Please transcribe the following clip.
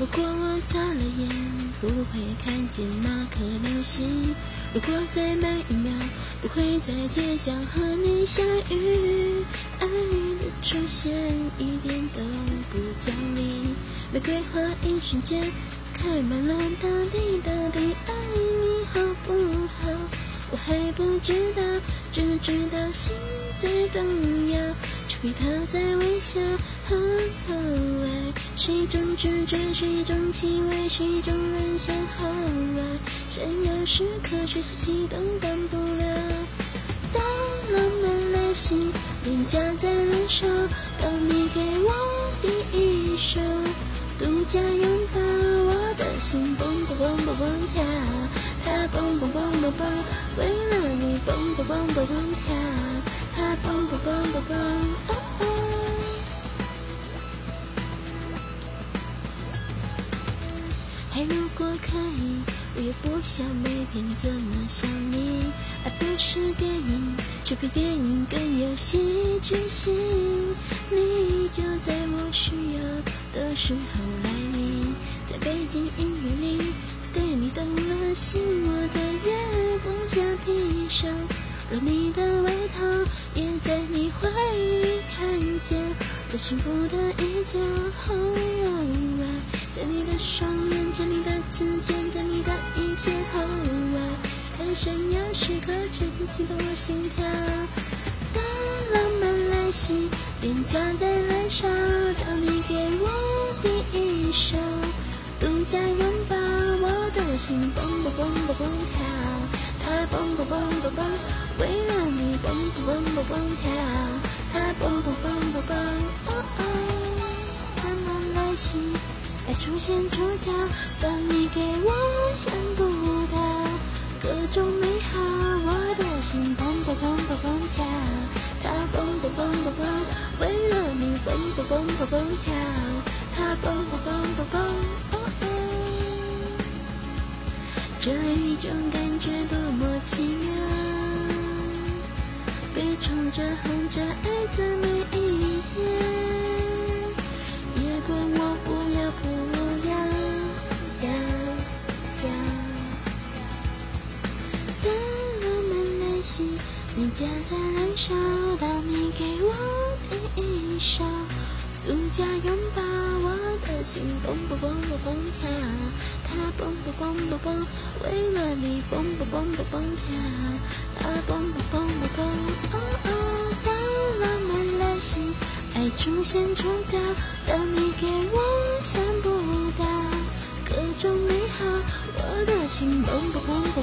如果我眨了眼，不会看见那颗流星。如果在每一秒，不会在街角和你相遇。爱的出现一点都不讲理，玫瑰花一瞬间开满了，到底到底爱你好不好？我还不知道，只知道心在动摇。丘比特在微笑，呵呵，是一种直觉，是一种气味，是一种人性，好爱，闪耀时刻随时启动，断不了。当浪漫来袭，脸颊在燃烧，当你给我第一手，独家拥抱，我的心蹦蹦蹦蹦蹦跳，它蹦蹦蹦蹦蹦，为了你蹦蹦蹦蹦蹦跳。它蹦蹦蹦蹦蹦，如果可以，我也不想每天这么想你。爱不是电影，却比电影更有戏剧性。你就在我需要的时候来临，在背景音乐里在幸福的依旧，后来在你的双眼，在你的指尖，在你的一切后来，爱闪耀时刻却激动我心跳。当浪漫来袭，脸颊在燃烧，当你给我第一手，独家拥抱，我的心蹦蹦蹦蹦蹦跳。它蹦蹦蹦蹦蹦，为了你蹦蹦蹦蹦蹦跳。它蹦蹦蹦蹦蹦，慢来袭，爱出现出脚，当你给我想不到各种美好，我的心蹦蹦蹦蹦蹦跳。它蹦蹦蹦蹦蹦，为了你蹦蹦蹦蹦蹦跳。它蹦蹦蹦蹦蹦，哦哦，这一种感觉多么。奇妙，别宠着、哄着、爱着漫来袭，脸颊在燃烧，当你给我第一手，独家拥抱，我的心蹦蹦蹦蹦蹦跳，它蹦蹦蹦蹦蹦，为了你蹦蹦蹦蹦蹦跳，它蹦蹦蹦蹦蹦，哦哦，当浪漫来袭，爱出现触角，当你给我想不到各种美好，我的心蹦蹦蹦蹦